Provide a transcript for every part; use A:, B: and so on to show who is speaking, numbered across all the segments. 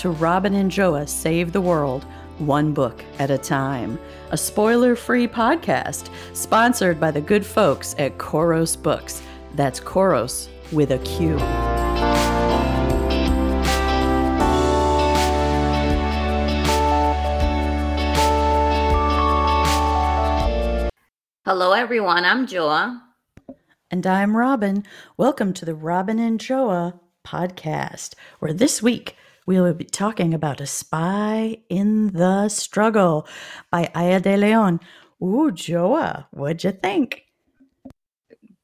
A: to Robin and Joa Save the World, one book at a time, a spoiler free podcast sponsored by the good folks at Koros Books. That's Koros with a Q.
B: Hello, everyone. I'm Joa.
A: And I'm Robin. Welcome to the Robin and Joa podcast, where this week we will be talking about A Spy in the Struggle by Aya de Leon. Ooh, Joa, what'd you think?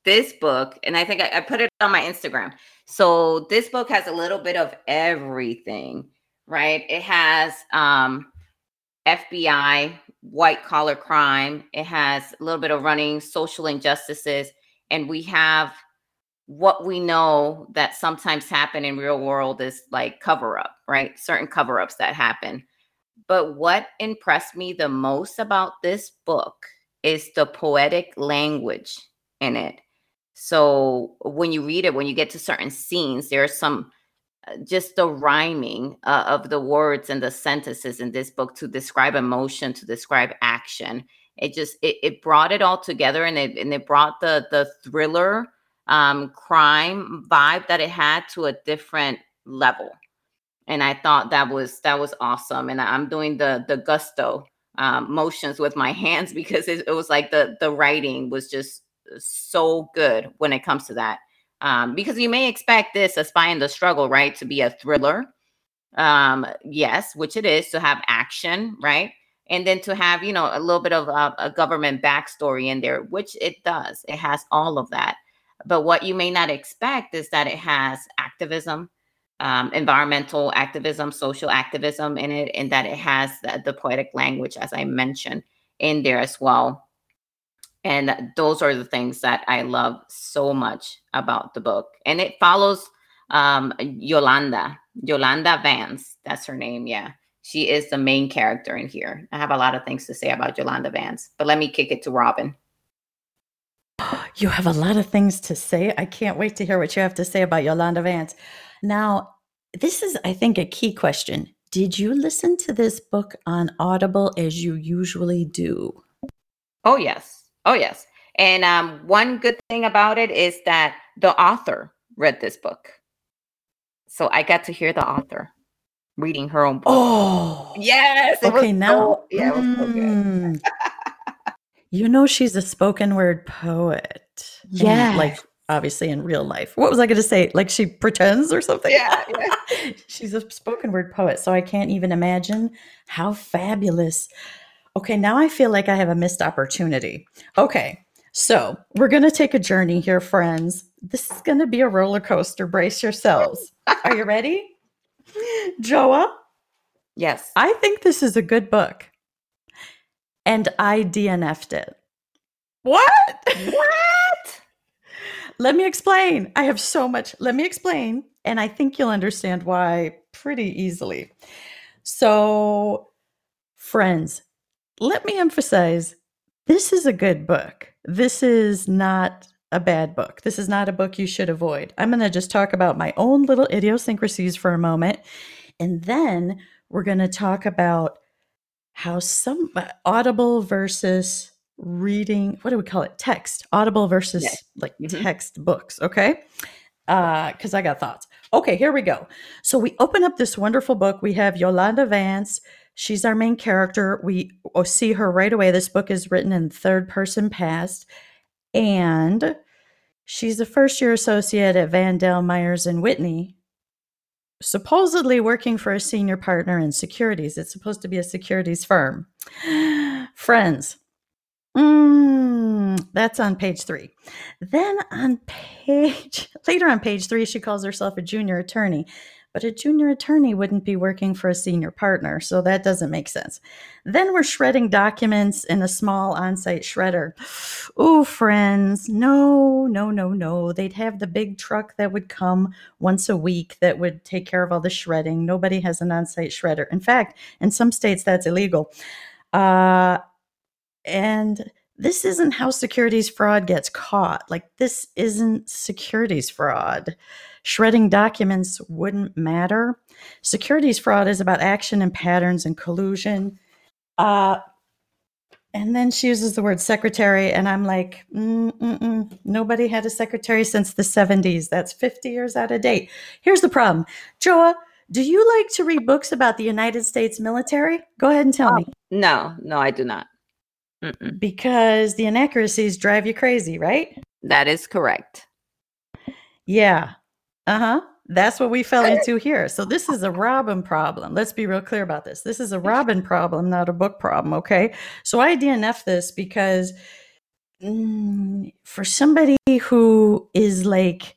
B: This book, and I think I, I put it on my Instagram. So this book has a little bit of everything, right? It has um, FBI, white collar crime. It has a little bit of running social injustices, and we have what we know that sometimes happen in real world is like cover up, right? Certain cover ups that happen. But what impressed me the most about this book is the poetic language in it. So when you read it, when you get to certain scenes, there's some uh, just the rhyming uh, of the words and the sentences in this book to describe emotion, to describe action. It just it, it brought it all together, and it and it brought the the thriller um, crime vibe that it had to a different level. And i thought that was that was awesome. And i'm doing the the gusto um, motions with my hands because it, it, was like the the writing was just so good when it comes to that. Um, because you may expect this a spy in the struggle right? To be a thriller um yes which it is to have action right? And then to have you know a little bit of a, a government backstory in there which it does. It has all of that but what you may not expect is that it has activism, um, environmental activism, social activism in it, and that it has the, the poetic language, as I mentioned, in there as well. And those are the things that I love so much about the book. And it follows um, Yolanda, Yolanda Vance. That's her name. Yeah. She is the main character in here. I have a lot of things to say about Yolanda Vance, but let me kick it to Robin.
A: You have a lot of things to say. I can't wait to hear what you have to say about Yolanda Vance. Now, this is, I think, a key question. Did you listen to this book on Audible as you usually do?
B: Oh, yes. Oh, yes. And um, one good thing about it is that the author read this book. So I got to hear the author reading her own book.
A: Oh,
B: yes.
A: Okay, now.
B: So, yeah, it was so.
A: Mm. You know, she's a spoken word poet.
B: Yeah.
A: Like, obviously, in real life. What was I going to say? Like, she pretends or something?
B: Yeah, yeah.
A: she's a spoken word poet. So I can't even imagine how fabulous. Okay, now I feel like I have a missed opportunity. Okay, so we're going to take a journey here, friends. This is going to be a roller coaster. Brace yourselves. Are you ready? Joa,
B: Yes.
A: I think this is a good book. And I DNF'd it. What?
B: What?
A: Let me explain. I have so much. Let me explain. And I think you'll understand why pretty easily. So, friends, let me emphasize this is a good book. This is not a bad book. This is not a book you should avoid. I'm going to just talk about my own little idiosyncrasies for a moment. And then we're going to talk about how some uh, audible versus reading, what do we call it? Text, audible versus
B: Yeah.
A: like
B: Mhm.
A: text books. Okay. Uh, cause I got thoughts. Okay, here we go. So we open up this wonderful book. We have Yolanda Vance. She's our main character. We uh, see her right away. This book is written in third person past. And she's a first year associate at Vandale, Myers and Whitney, supposedly working for a senior partner in securities. It's supposed to be a securities firm. Friends, mm, that's on page three. Then on page, later on page three, she calls herself a junior attorney. But a junior attorney wouldn't be working for a senior partner, so that doesn't make sense. Then we're shredding documents in a small on site shredder. Oh, friends, no, no, no, no. They'd have the big truck that would come once a week that would take care of all the shredding. Nobody has an on site shredder. In fact, in some states, that's illegal. Uh, and this isn't how securities fraud gets caught. Like, this isn't securities fraud. Shredding documents wouldn't matter. Securities fraud is about action and patterns and collusion. Uh, and then she uses the word secretary, and I'm like, Mm-mm-mm. nobody had a secretary since the 70s. That's 50 years out of date. Here's the problem Joa, do you like to read books about the United States military? Go ahead and tell me.
B: No, no, I do not. Mm-mm.
A: Because the inaccuracies drive you crazy, right?
B: That is correct.
A: Yeah. Uh huh. That's what we fell into here. So this is a Robin problem. Let's be real clear about this. This is a Robin problem, not a book problem. Okay. So I DNF this because mm, for somebody who is like,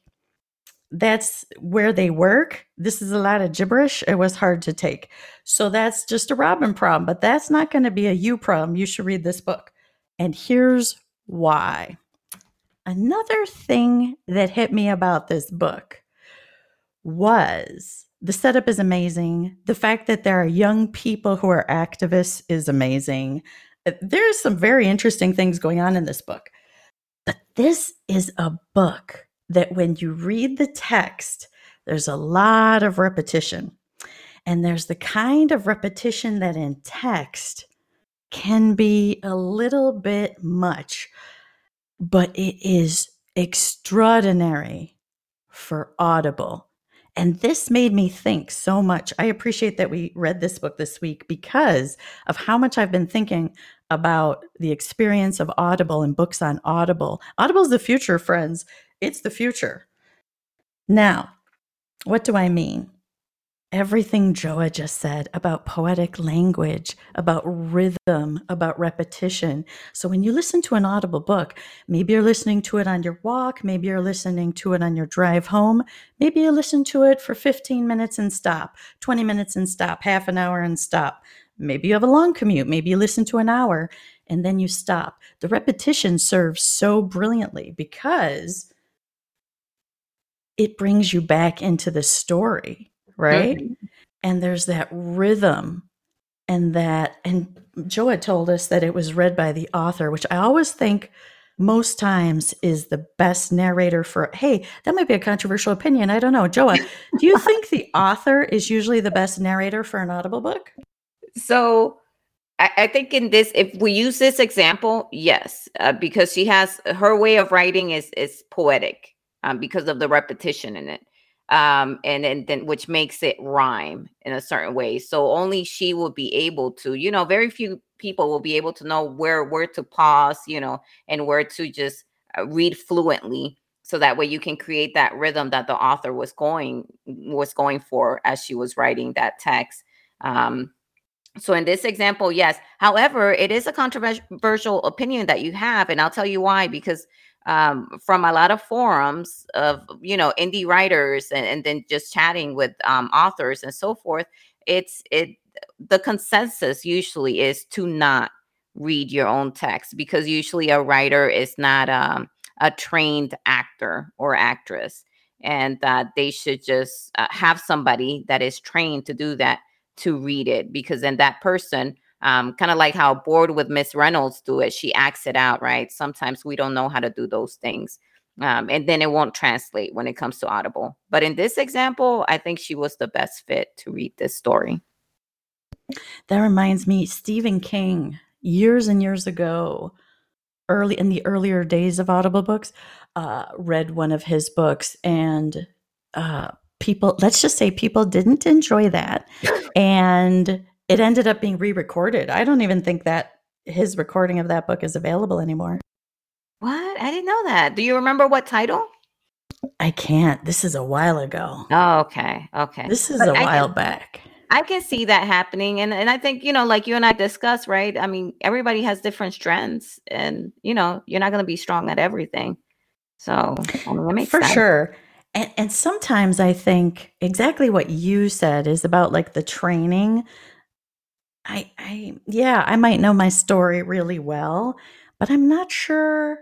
A: that's where they work. This is a lot of gibberish. It was hard to take. So that's just a Robin problem, but that's not going to be a you problem. You should read this book. And here's why. Another thing that hit me about this book was the setup is amazing. The fact that there are young people who are activists is amazing. Uh, There's some very interesting things going on in this book. But this is a book that when you read the text, there's a lot of repetition. And there's the kind of repetition that in text can be a little bit much, but it is extraordinary for Audible. And this made me think so much. I appreciate that we read this book this week because of how much I've been thinking about the experience of Audible and books on Audible. Audible's the future, friends. It's the future. Now, what do I mean? Everything Joa just said about poetic language, about rhythm, about repetition. So when you listen to an Audible book, maybe you're listening to it on your walk, maybe you're listening to it on your drive home, maybe you listen to it for 15 minutes and stop, 20 minutes and stop, half an hour and stop. Maybe you have a long commute, maybe you listen to an hour and then you stop. The repetition serves so brilliantly because it brings you back into the story, right?
B: Mhm.
A: And there's that rhythm and that, and Joa told us that it was read by the author, which I always think most times is the best narrator for, hey, that might be a controversial opinion. I don't know. Joa, do you think the author is usually the best narrator for an Audible book?
B: So I, I think in this, if we use this example, yes, uh, because she has her way of writing is is poetic um, because of the repetition in it, um, and and then which makes it rhyme in a certain way. So only she will be able to, you know, very few people will be able to know where where to pause, you know, and where to just uh, read fluently. So that way you can create that rhythm that the author was going was going for as she was writing that text. Um, so in this example, yes. However, it is a controversial opinion that you have, and I'll tell you why. Because um, from a lot of forums of you know indie writers and, and then just chatting with um, authors and so forth, it's it the consensus usually is to not read your own text because usually a writer is not um, a trained actor or actress, and that they should just uh, have somebody that is trained to do that to read it because then that person um, kind of like how bored with miss reynolds do it she acts it out right? Sometimes we don't know how to do those things um, and then it won't translate when it comes to audible. But in this example i think she was the best fit to read this story.
A: That reminds me, Stephen King, years and years ago, early in the earlier days of Audible books, uh, read one of his books, and uh, people, let's just say, people didn't enjoy that, and it ended up being re-recorded. I don't even think that his recording of that book is available anymore.
B: what i didn't know that do you remember what title
A: I can't. This is a while ago.
B: oh okay okay
A: This is
B: But
A: a
B: I
A: while
B: can-
A: back.
B: I can see that happening, and and I think you know, like you and I discussed, right? I mean, everybody has different strengths, and you know, you're not going to be strong at everything. So I mean,
A: For
B: sense.
A: sure. And, and sometimes I think exactly what you said is about like the training. I, I, yeah, I might know my story really well, but I'm not sure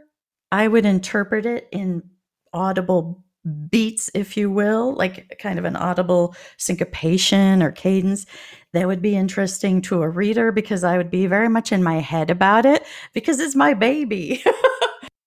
A: I would interpret it in audible beats, if you will, like kind of an audible syncopation or cadence, that would be interesting to a reader because I would be very much in my head about it because it's my baby.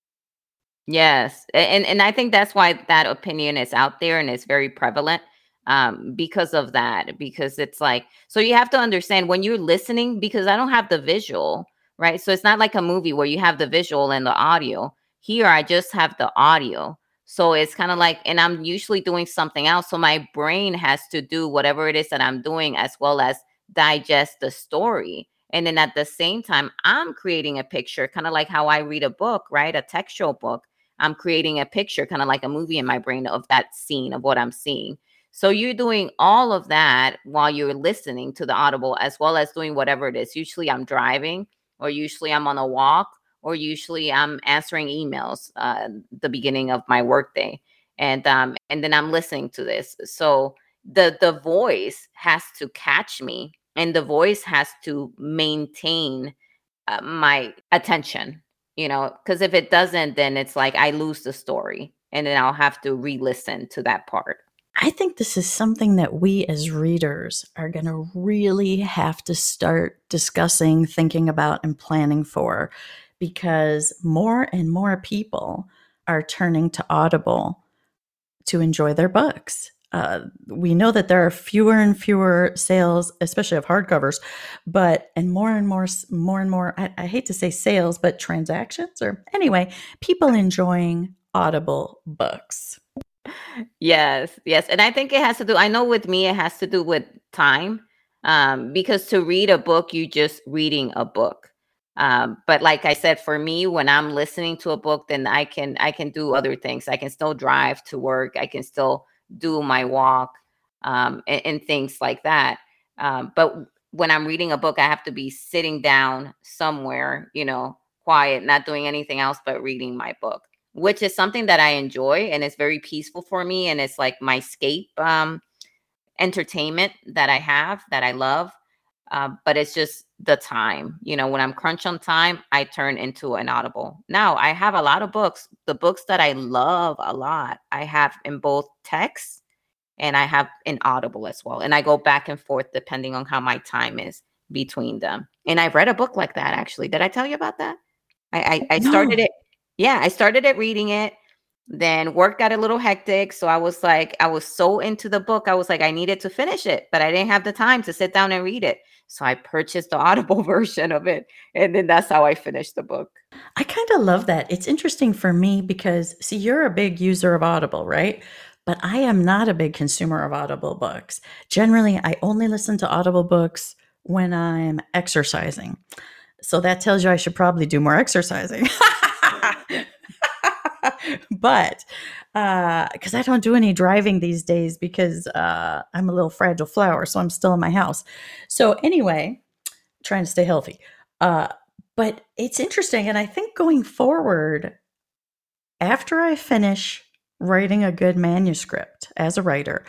B: yes. And and I think that's why that opinion is out there and it's very prevalent um because of that because it's like so you have to understand when you're listening because I don't have the visual, right? So it's not like a movie where you have the visual and the audio. Here I just have the audio. So it's kind of like, and I'm usually doing something else. So my brain has to do whatever it is that I'm doing as well as digest the story. And then at the same time, I'm creating a picture, kind of like how I read a book, right? A textual book. I'm creating a picture, kind of like a movie in my brain of that scene of what I'm seeing. So you're doing all of that while you're listening to the audible, as well as doing whatever it is. Usually I'm driving, or usually I'm on a walk, or usually I'm answering emails uh, the beginning of my workday, and um, and then I'm listening to this. So the the voice has to catch me, and the voice has to maintain uh, my attention. You know, because if it doesn't, then it's like I lose the story, and then I'll have to re-listen to that part.
A: I think this is something that we as readers are going to really have to start discussing, thinking about, and planning for because more and more people are turning to Audible to enjoy their books. Uh, we know that there are fewer and fewer sales, especially of hardcovers, but and more and more, more and more. I, I hate to say sales, but transactions, or anyway, people enjoying Audible books.
B: Yes, yes, and I think it has to do. I know with me, it has to do with time, um, because to read a book, you just reading a book um, but like i said for me when i'm listening to a book then i can i can do other things i can still drive to work i can still do my walk um, and, and, things like that um, but when i'm reading a book i have to be sitting down somewhere you know quiet not doing anything else but reading my book which is something that i enjoy and it's very peaceful for me and it's like my escape um, entertainment that i have that i love uh, but it's just the time. You know, when I'm crunch on time, I turn into an audible. Now I have a lot of books. The books that I love a lot, I have in both text and I have in audible as well. And I go back and forth depending on how my time is between them. And I've read a book like that actually. Did I tell you about that? I I, I started no. it. Yeah, I started at reading it. Then work got a little hectic. So I was like, I was so into the book. I was like, I needed to finish it, but I didn't have the time to sit down and read it. So I purchased the Audible version of it. And then that's how I finished the book.
A: I kind of love that. It's interesting for me because, see, you're a big user of Audible, right? But I am not a big consumer of Audible books. Generally, I only listen to Audible books when I'm exercising. So that tells you I should probably do more exercising. but because uh, I don't do any driving these days because uh, I'm a little fragile flower, so I'm still in my house. So anyway, trying to stay healthy. Uh, but it's interesting, and I think going forward, after I finish writing a good manuscript as a writer,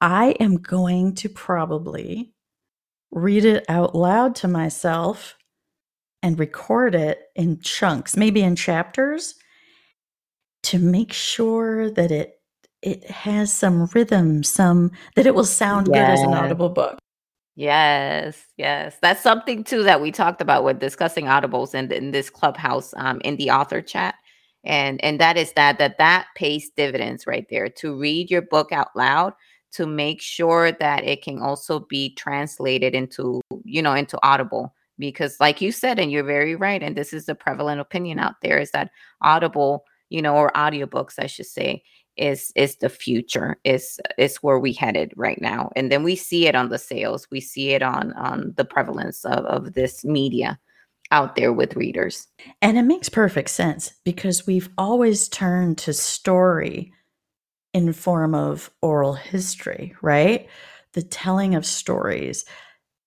A: I am going to probably read it out loud to myself and record it in chunks, maybe in chapters to make sure that it it has some rhythm, some that it will sound yes. good as an audible book.
B: Yes, yes. That's something too that we talked about with discussing audibles in, in this clubhouse um, in the author chat. And and that is that that that pays dividends right there to read your book out loud to make sure that it can also be translated into you know into audible because like you said and you're very right and this is the prevalent opinion out there is that audible you know, or audiobooks, I should say, is is the future is is where we headed right now. And then we see it on the sales we see it on on the prevalence of, of this media out there with readers.
A: And it makes perfect sense because we've always turned to story in form of oral history right? The telling of stories.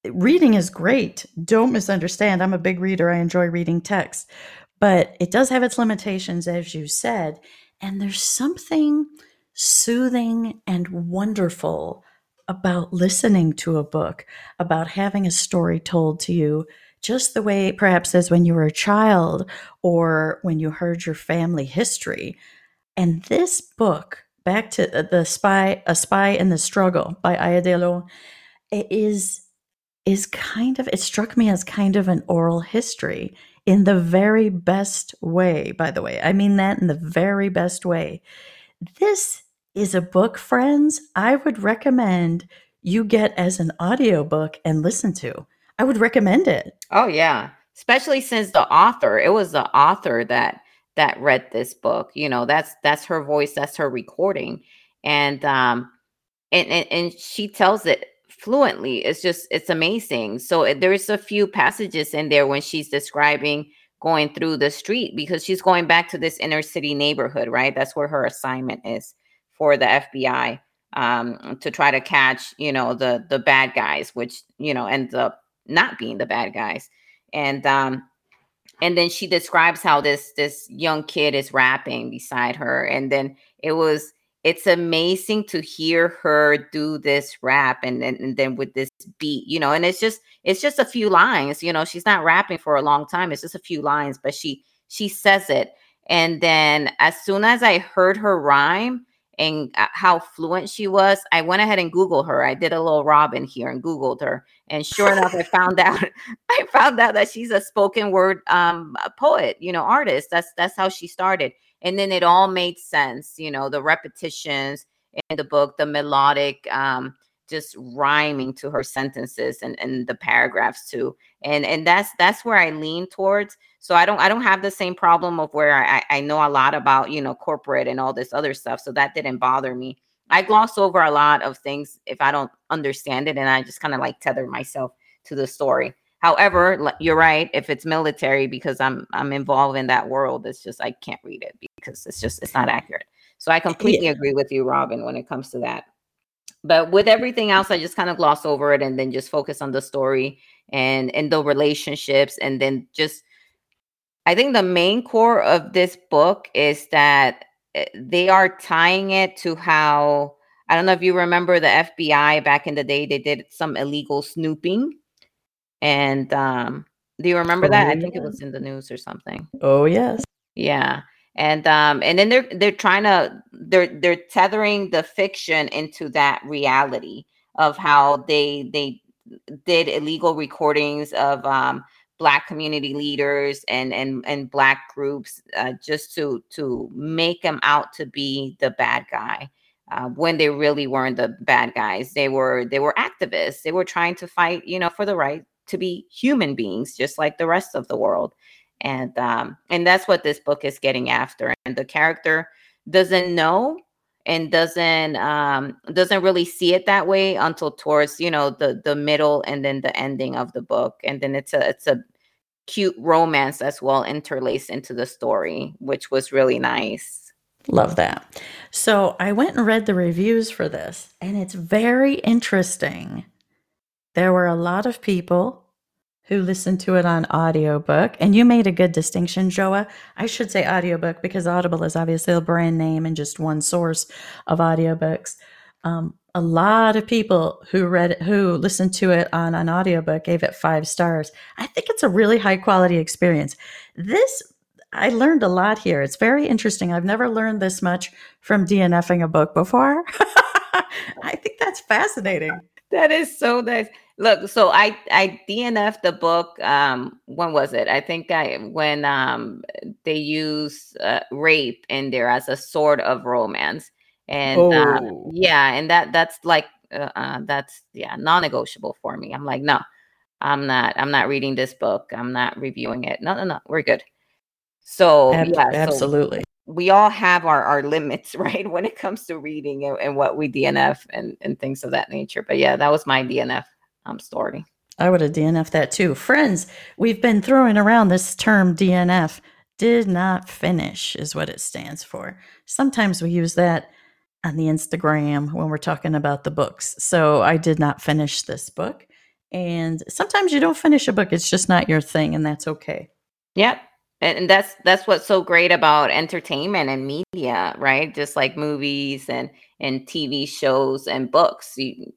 A: Reading is great. Don't misunderstand. I'm a big reader. I enjoy reading text but it does have its limitations, as you said. And there's something soothing and wonderful about listening to a book, about having a story told to you, just the way perhaps as when you were a child or when you heard your family history. And this book back to the, the spy, A Spy in the Struggle by Aya de Leon, it is is kind of it struck me as kind of an oral history in the very best way, by the way. I mean that in the very best way. This is a book, friends, I would recommend you get as an audiobook and listen to. I would recommend it.
B: Oh yeah, especially since the author, it was the author that that read this book. You know, that's that's her voice, that's her recording. And um and and, and she tells it fluently. It's just it's amazing. So there's a few passages in there when she's describing going through the street because she's going back to this inner city neighborhood, right? That's where her assignment is for the FBI um, to try to catch, you know, the the bad guys, which you know ends up not being the bad guys. And um, and then she describes how this this young kid is rapping beside her, and then it was it's amazing to hear her do this rap and, and, and then with this beat you know and it's just it's just a few lines you know she's not rapping for a long time it's just a few lines but she she says it and then as soon as i heard her rhyme and uh, how fluent she was, I went ahead and Googled her. I did a little Robin here and Googled her, and sure enough, I found out I found out that she's a spoken word um, a poet, you know, artist. That's that's how she started, and then it all made sense. You know, the repetitions in the book, the melodic. Um, just rhyming to her sentences and, and the paragraphs too and and that's that's where i lean towards so i don't i don't have the same problem of where i i know a lot about you know corporate and all this other stuff so that didn't bother me i gloss over a lot of things if i don't understand it and i just kind of like tether myself to the story however you're right if it's military because i'm i'm involved in that world it's just i can't read it because it's just it's not accurate. So i completely yeah. agree with you robin when it comes to that. But with everything else i just kind of gloss over it and then just focus on the story and and the relationships and then just i think the main core of this book is that eh, they are tying it to how i don't know if you remember the fbi back in the day they did some illegal snooping and um do you remember oh, that? I think it was in the news or something.
A: Oh yes.
B: Yeah. And um and then they're they're trying to they're they're tethering the fiction into that reality of how they they did illegal recordings of um black community leaders and and and black groups uh, just to to make them out to be the bad guy uh, when they really weren't the bad guys. They were they were activists. They were trying to fight you know for the right to be human beings just like the rest of the world. And um and that's what this book is getting after. And the character doesn't know and doesn't um doesn't really see it that way until towards you know the the middle and then the ending of the book. And then it's a it's a cute romance as well interlaced into the story which was really nice.
A: Love that. So i went and read the reviews for this and it's very interesting there were a lot of people who listened to it on audiobook. And you made a good distinction, Joa. I should say audiobook because Audible is obviously a brand name and just one source of audiobooks. Um, a lot of people who read who listened to it on an audiobook gave it five stars. I think it's a really high quality experience. This I learned a lot here. It's very interesting. I've never learned this much from DNFing a book before. I think that's fascinating.
B: That is so nice. Look, so I I DNF the book. Um, when was it? I think I when um they use uh, rape in there as a sort of romance, and uh, oh. yeah, and that that's like uh, uh, that's yeah non-negotiable for me. I'm like, no, I'm not. I'm not reading this book. I'm not reviewing it. No, no, no. We're good. So
A: Ab- yeah, absolutely. So
B: we all have our our limits, right, when it comes to reading and, and what we DNF and and things of that nature. But yeah, that was my DNF um, story.
A: I would have DNF that too. Friends, we've been throwing around this term DNF. Did not finish is what it stands for. Sometimes we use that on the Instagram when we're talking about the books. So I did not finish this book. And sometimes you don't finish a book, it's just not your thing, and that's okay.
B: Yep. And that's that's what's so great about entertainment and media, right? Just like movies and and TV shows and books. You,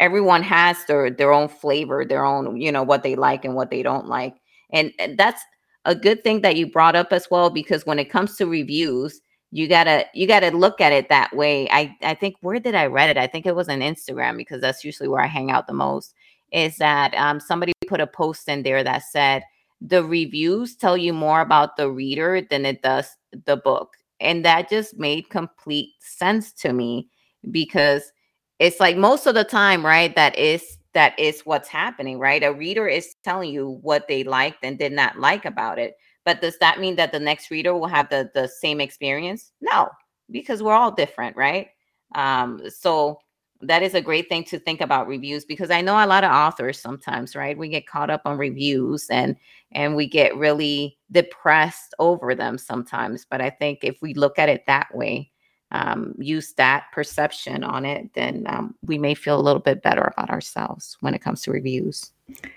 B: everyone has their their own flavor, their own, you know, what they like and what they don't like. And, that's a good thing that you brought up as well because when it comes to reviews, you gotta you gotta look at it that way. I i think where did i read it? I think it was on instagram because that's usually where i hang out the most is that um, somebody put a post in there that said the reviews tell you more about the reader than it does the book. And that just made complete sense to me because it's like most of the time right that is that is what's happening right a reader is telling you what they liked and did not like about it but does that mean that the next reader will have the the same experience? No, because we're all different, right? Um, so that is a great thing to think about reviews because I know a lot of authors sometimes, right? We get caught up on reviews and and we get really depressed over them sometimes. But I think if we look at it that way, um, use that perception on it, then um, we may feel a little bit better about ourselves when it comes to reviews.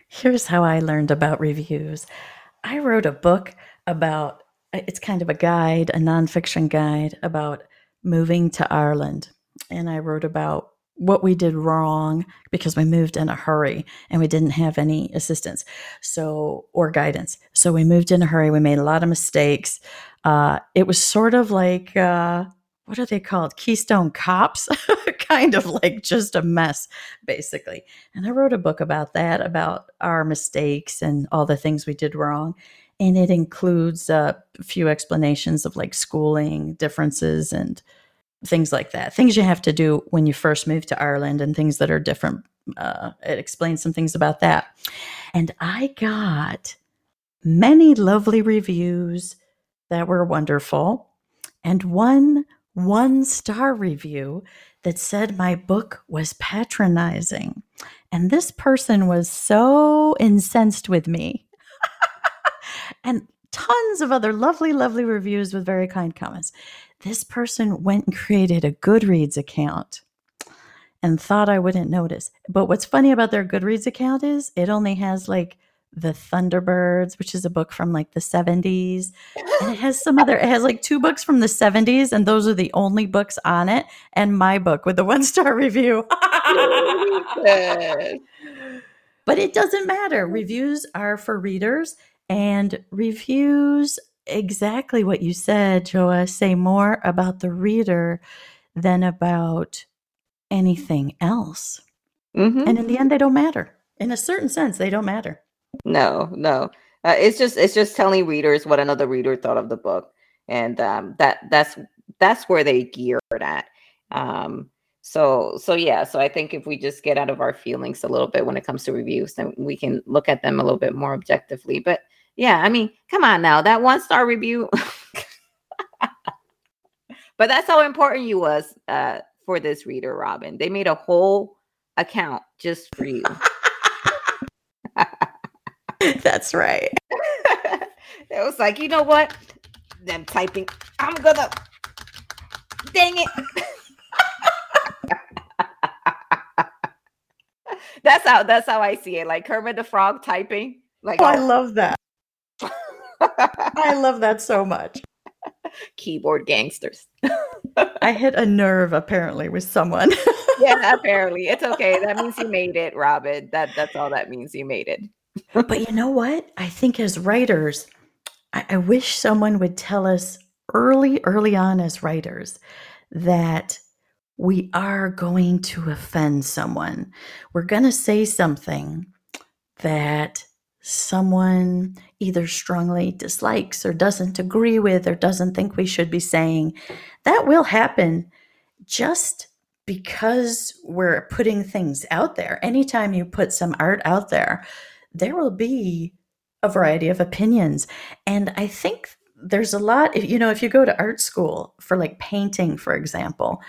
A: Here's how I learned about reviews. I wrote a book about uh, it's kind of a guide, a nonfiction guide about moving to Ireland. And I wrote about what we did wrong because we moved in a hurry and we didn't have any assistance so or guidance so we moved in a hurry we made a lot of mistakes uh, it was sort of like uh, what are they called? Keystone cops? Kind of like just a mess basically. And i wrote a book about that about our mistakes and all the things we did wrong. And it includes a few explanations of like schooling differences and things like that. Things you have to do when you first move to ireland and things that are different uh, it explains some things about that. And i got many lovely reviews that were wonderful. And one one star review that said my book was patronizing. And this person was so incensed with me. and tons of other lovely, lovely reviews with very kind comments. This person went and created a Goodreads account and thought I wouldn't notice. But what's funny about their Goodreads account is it only has like the Thunderbirds, which is a book from like the 70s. And it has some other, it has like two books from the 70s, and those are the only books on it, and my book with the one star review. but it doesn't matter. Reviews are for readers, and reviews, exactly what you said, Joa, say more about the reader than about anything else. Mm-hmm. And in the end, they don't matter. In a certain sense, they don't matter.
B: No, no. Uh, it's just it's just telling readers what another reader thought of the book, and um, that that's that's where they geared at. Um, so so yeah, so I think if we just get out of our feelings a little bit when it comes to reviews, then we can look at them a little bit more objectively. But yeah, I mean, come on now, that one star review. but that's how important you was uh, for this reader, Robin. They made a whole account just for you.
A: That's right.
B: it was like, you know what? Them typing. I'm gonna. Dang it. that's how that's how I see it. Like Kermit the Frog typing. Like
A: oh, I love that. I love that so much.
B: Keyboard gangsters.
A: I hit a nerve apparently with someone.
B: yeah, apparently. It's okay. That means you made it, Robin. That that's all that means you made it
A: but you know what? I think as writers, I, I wish someone would tell us early, early on as writers that we are going to offend someone. We're going to say something that someone either strongly dislikes or doesn't agree with or doesn't think we should be saying. That will happen just because we're putting things out there. Anytime you put some art out there, there will be a variety of opinions. And I think there's a lot, you know, if you go to art school for like painting, for example,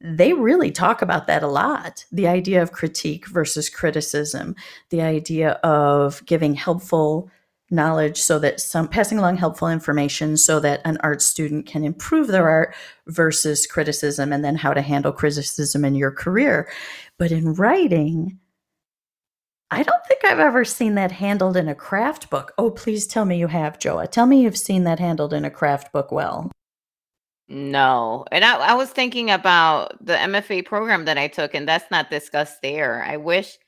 A: they really talk about that a lot the idea of critique versus criticism, the idea of giving helpful knowledge so that some passing along helpful information so that an art student can improve their art versus criticism and then how to handle criticism in your career. But in writing, I don't think I've ever seen that handled in a craft book. Oh, please tell me you have, Joa. Tell me you've seen that handled in a craft book well.
B: No. And I, I was thinking about the MFA program that I took, and that's not discussed there. I wish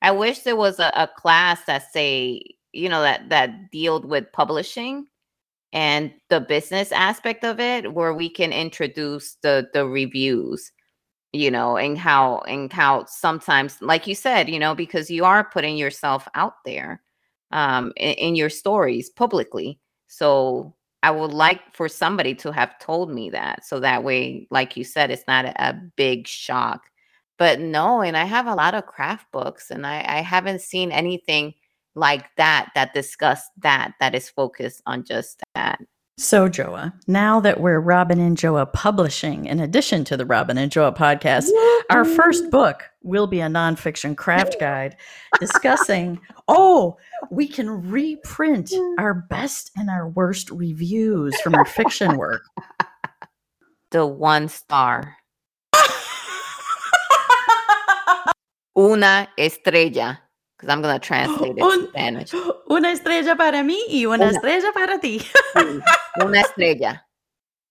B: I wish there was a, a class that say, you know, that that dealt with publishing and the business aspect of it where we can introduce the the reviews you know and how and how sometimes like you said you know because you are putting yourself out there um in, in your stories publicly. So i would like for somebody to have told me that so that way like you said it's not a, a big shock. But no and i have a lot of craft books and i i haven't seen anything like that that discuss that that is focused on just that
A: So, Joa, now that we're Robin and Joa publishing, in addition to the Robin and Joa podcast, our first book will be a nonfiction craft guide discussing, oh, we can reprint our best and our worst reviews from our fiction work.
B: the one star. Una estrella because i'm going to translate it
A: Un-
B: spanish
A: Una estrella para mí y una
B: Una.
A: estrella para ti.
B: Una estrella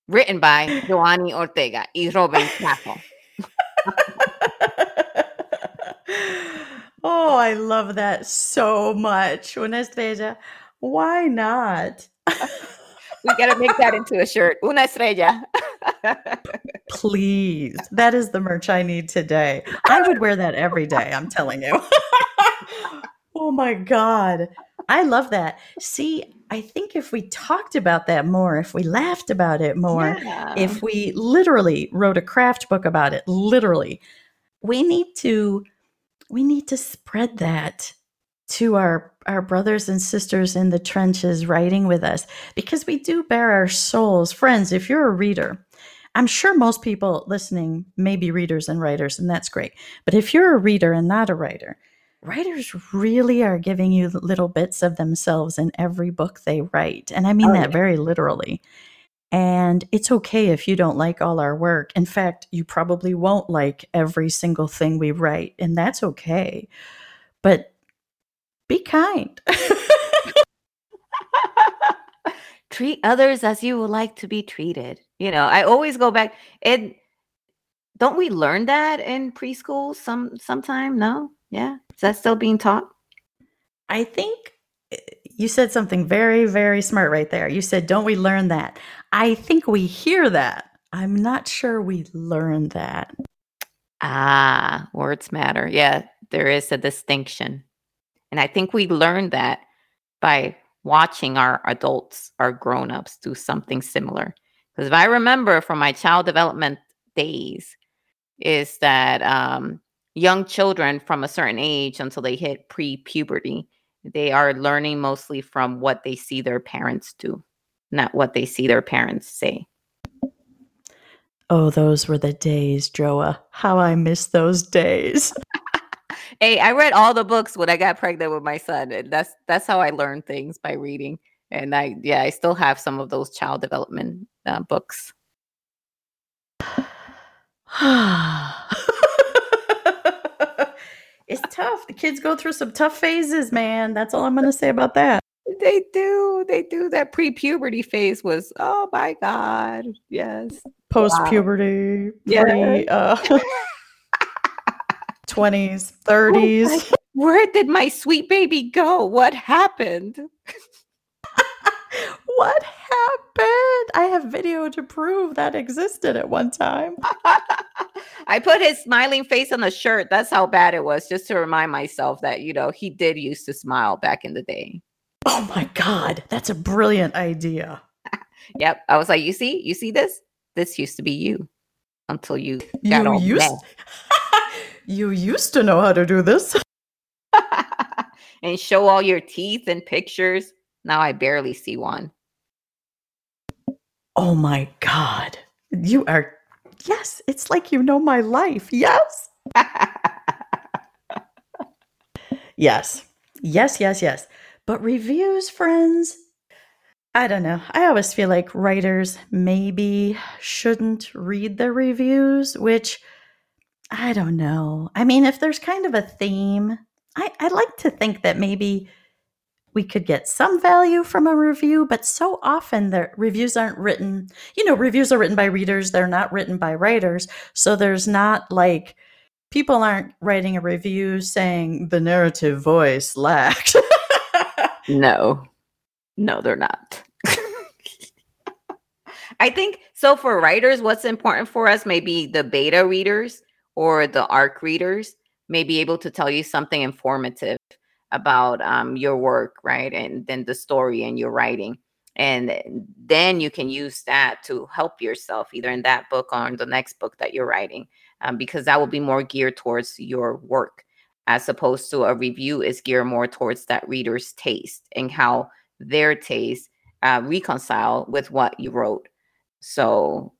B: written by Joanny Ortega y Robin Capo.
A: oh, I love that so much. Una estrella. Why not?
B: we got to make that into a shirt una estrella
A: Please. That is the merch I need today. I would wear that every day, I'm telling you. Oh my God. I love that. See, I think if we talked about that more, if we laughed about it more,
B: Yeah.
A: if we literally wrote a craft book about it, literally, we need to we need to spread that to our our brothers and sisters in the trenches writing with us because we do bear our souls friends if you're a reader i'm sure most people listening may be readers and writers and that's great but if you're a reader and not a writer writers really are giving you little bits of themselves in every book they write and i mean
B: Oh,
A: that
B: yeah.
A: very literally. And it's okay if you don't like all our work. In fact you probably won't like every single thing we write and that's okay. But be kind.
B: Treat others as you would like to be treated. You know i always go back and don't we learn that in preschool some sometime? No yeah is that still being taught
A: I think eh, you said something very, very smart right there. You said, Don't we learn that? I think we hear that. I'm not sure we learn that.
B: Ah, words matter. Yeah, there is a distinction. And I think we learn that by watching our adults, our grown-ups do something similar. Because if I remember from my child development days, is that um, young children from a certain age until they hit pre-puberty, they are learning mostly from what they see their parents do, not what they see their parents say.
A: Oh, those were the days, Joa. How I miss those days.
B: Hey, I read all the books when I got pregnant with my son, and that's that's how I learned things by reading. And I, yeah, I still have some of those child development uh, books.
A: it's tough. The kids go through some tough phases, man. That's all I'm going to say about that.
B: They do, they do. That pre-puberty phase was, oh my god, yes.
A: Post puberty,
B: Yeah.
A: pre uh, 20s, 30s.
B: Where did my sweet baby go? What happened?
A: What happened? I have video to prove that existed at one time.
B: I put his smiling face on the shirt. That's how bad it was, just to remind myself that you know he did used to smile back in the day.
A: Oh my God, that's a brilliant idea.
B: Yep. I was like, you see, you see this? This used to be you until you got
A: You
B: all
A: used, you used to know how to do this.
B: and show all your teeth and pictures. Now I barely see one.
A: Oh my God. You are, yes, it's like you know my life. Yes. Yes. Yes, yes, yes. But reviews, friends, I don't know. I always feel like writers maybe shouldn't read the reviews, which I don't know. I mean, if there's kind of a theme, I, I like to think that maybe we could get some value from a review, but so often the reviews aren't written, you know, reviews are written by readers, they're not written by writers. So there's not like people aren't writing a review saying the narrative voice lacked.
B: no, no, they're not. I think so for writers, what's important for us may be the beta readers or the ARC readers may be able to tell you something informative about um, your work, right? And then the story and your writing. And then you can use that to help yourself either in that book or in the next book that you're writing, um, because that will be more geared towards your work as opposed to a review is geared more towards that reader's taste and how their taste uh, reconcile with what you wrote. So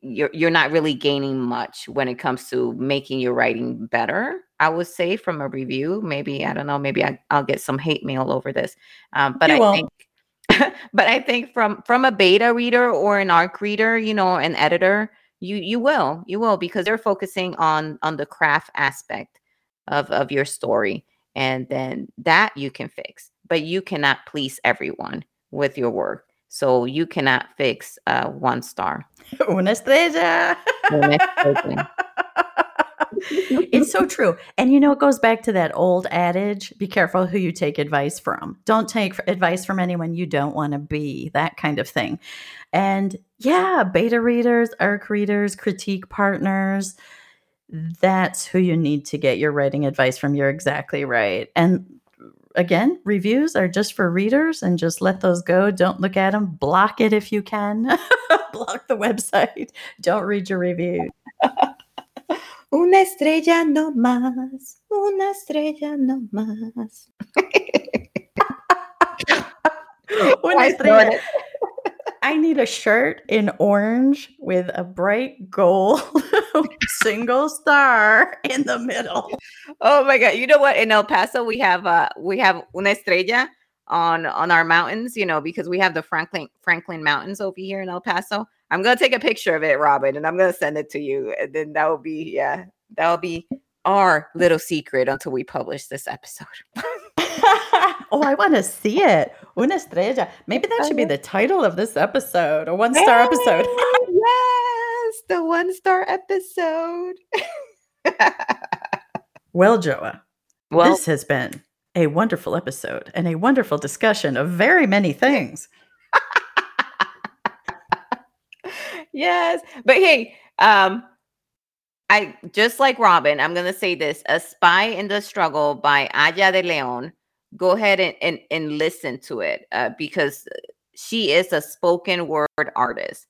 B: you're you're not really gaining much when it comes to making your writing better. I would say from a review, maybe I don't know, maybe I, will get some hate mail over this, um, but you I won't. think. but I think from from a beta reader or an ARC reader, you know, an editor, you you will you will because they're focusing on on the craft aspect of of your story, and then that you can fix. But you cannot please everyone with your work. So you cannot fix uh, one star.
A: Una estrella. Una estrella. it's so true. And you know, it goes back to that old adage be careful who you take advice from. Don't take advice from anyone you don't want to be, that kind of thing. And yeah, beta readers, ARC readers, critique partners, that's who you need to get your writing advice from. You're exactly right. And again, reviews are just for readers and just let those go. Don't look at them. Block it if you can. Block the website. Don't read your review.
B: Una estrella no más. Una estrella no más.
A: Una estrella. I need a shirt in orange with a bright gold single star in the middle.
B: Oh my god! You know what? In El Paso, we have uh we have una estrella on on our mountains. You know because we have the Franklin Franklin Mountains over here in El Paso. I'm gonna take a picture of it, Robin, and I'm gonna send it to you. And then that will be yeah, that will be our little secret until we publish this episode.
A: oh, I want to see it. Una estrella. Maybe that should be uh-huh. the title of this episode, a one star episode.
B: yes, the one star episode.
A: well, Joa, well, this has been a wonderful episode and a wonderful discussion of very many things.
B: yes, but hey, um, I just like Robin, I'm gonna say this: "A Spy in the Struggle" by Aya de Leon go ahead and, and, and listen to it uh, because she is a spoken word artist.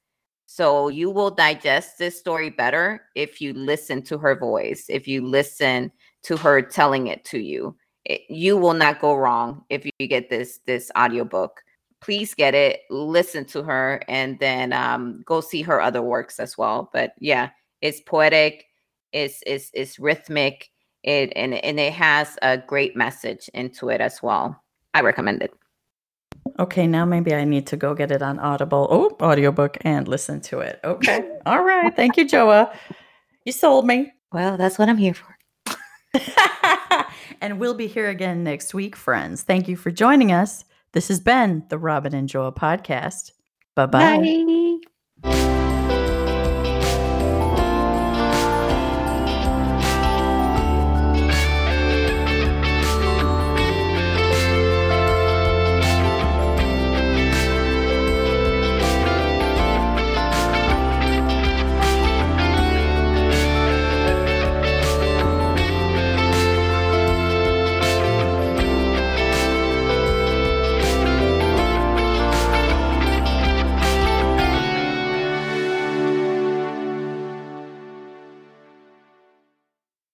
B: So you will digest this story better if you listen to her voice, if you listen to her telling it to you. It, you will not go wrong if you get this this audiobook. Please get it, listen to her, and then um, go see her other works as well. But yeah, it's poetic, it's it's it's rhythmic, it and, and it has a great message into it as well. I recommend it.
A: Okay, now maybe I need to go get it on Audible. Oh, audiobook and listen to it. Okay. All right. Thank you, Joa. You sold me.
B: Well, that's what I'm here for.
A: and we'll be here again next week, friends. Thank you for joining us. This has been the Robin and Joel podcast. Bye-bye. Bye.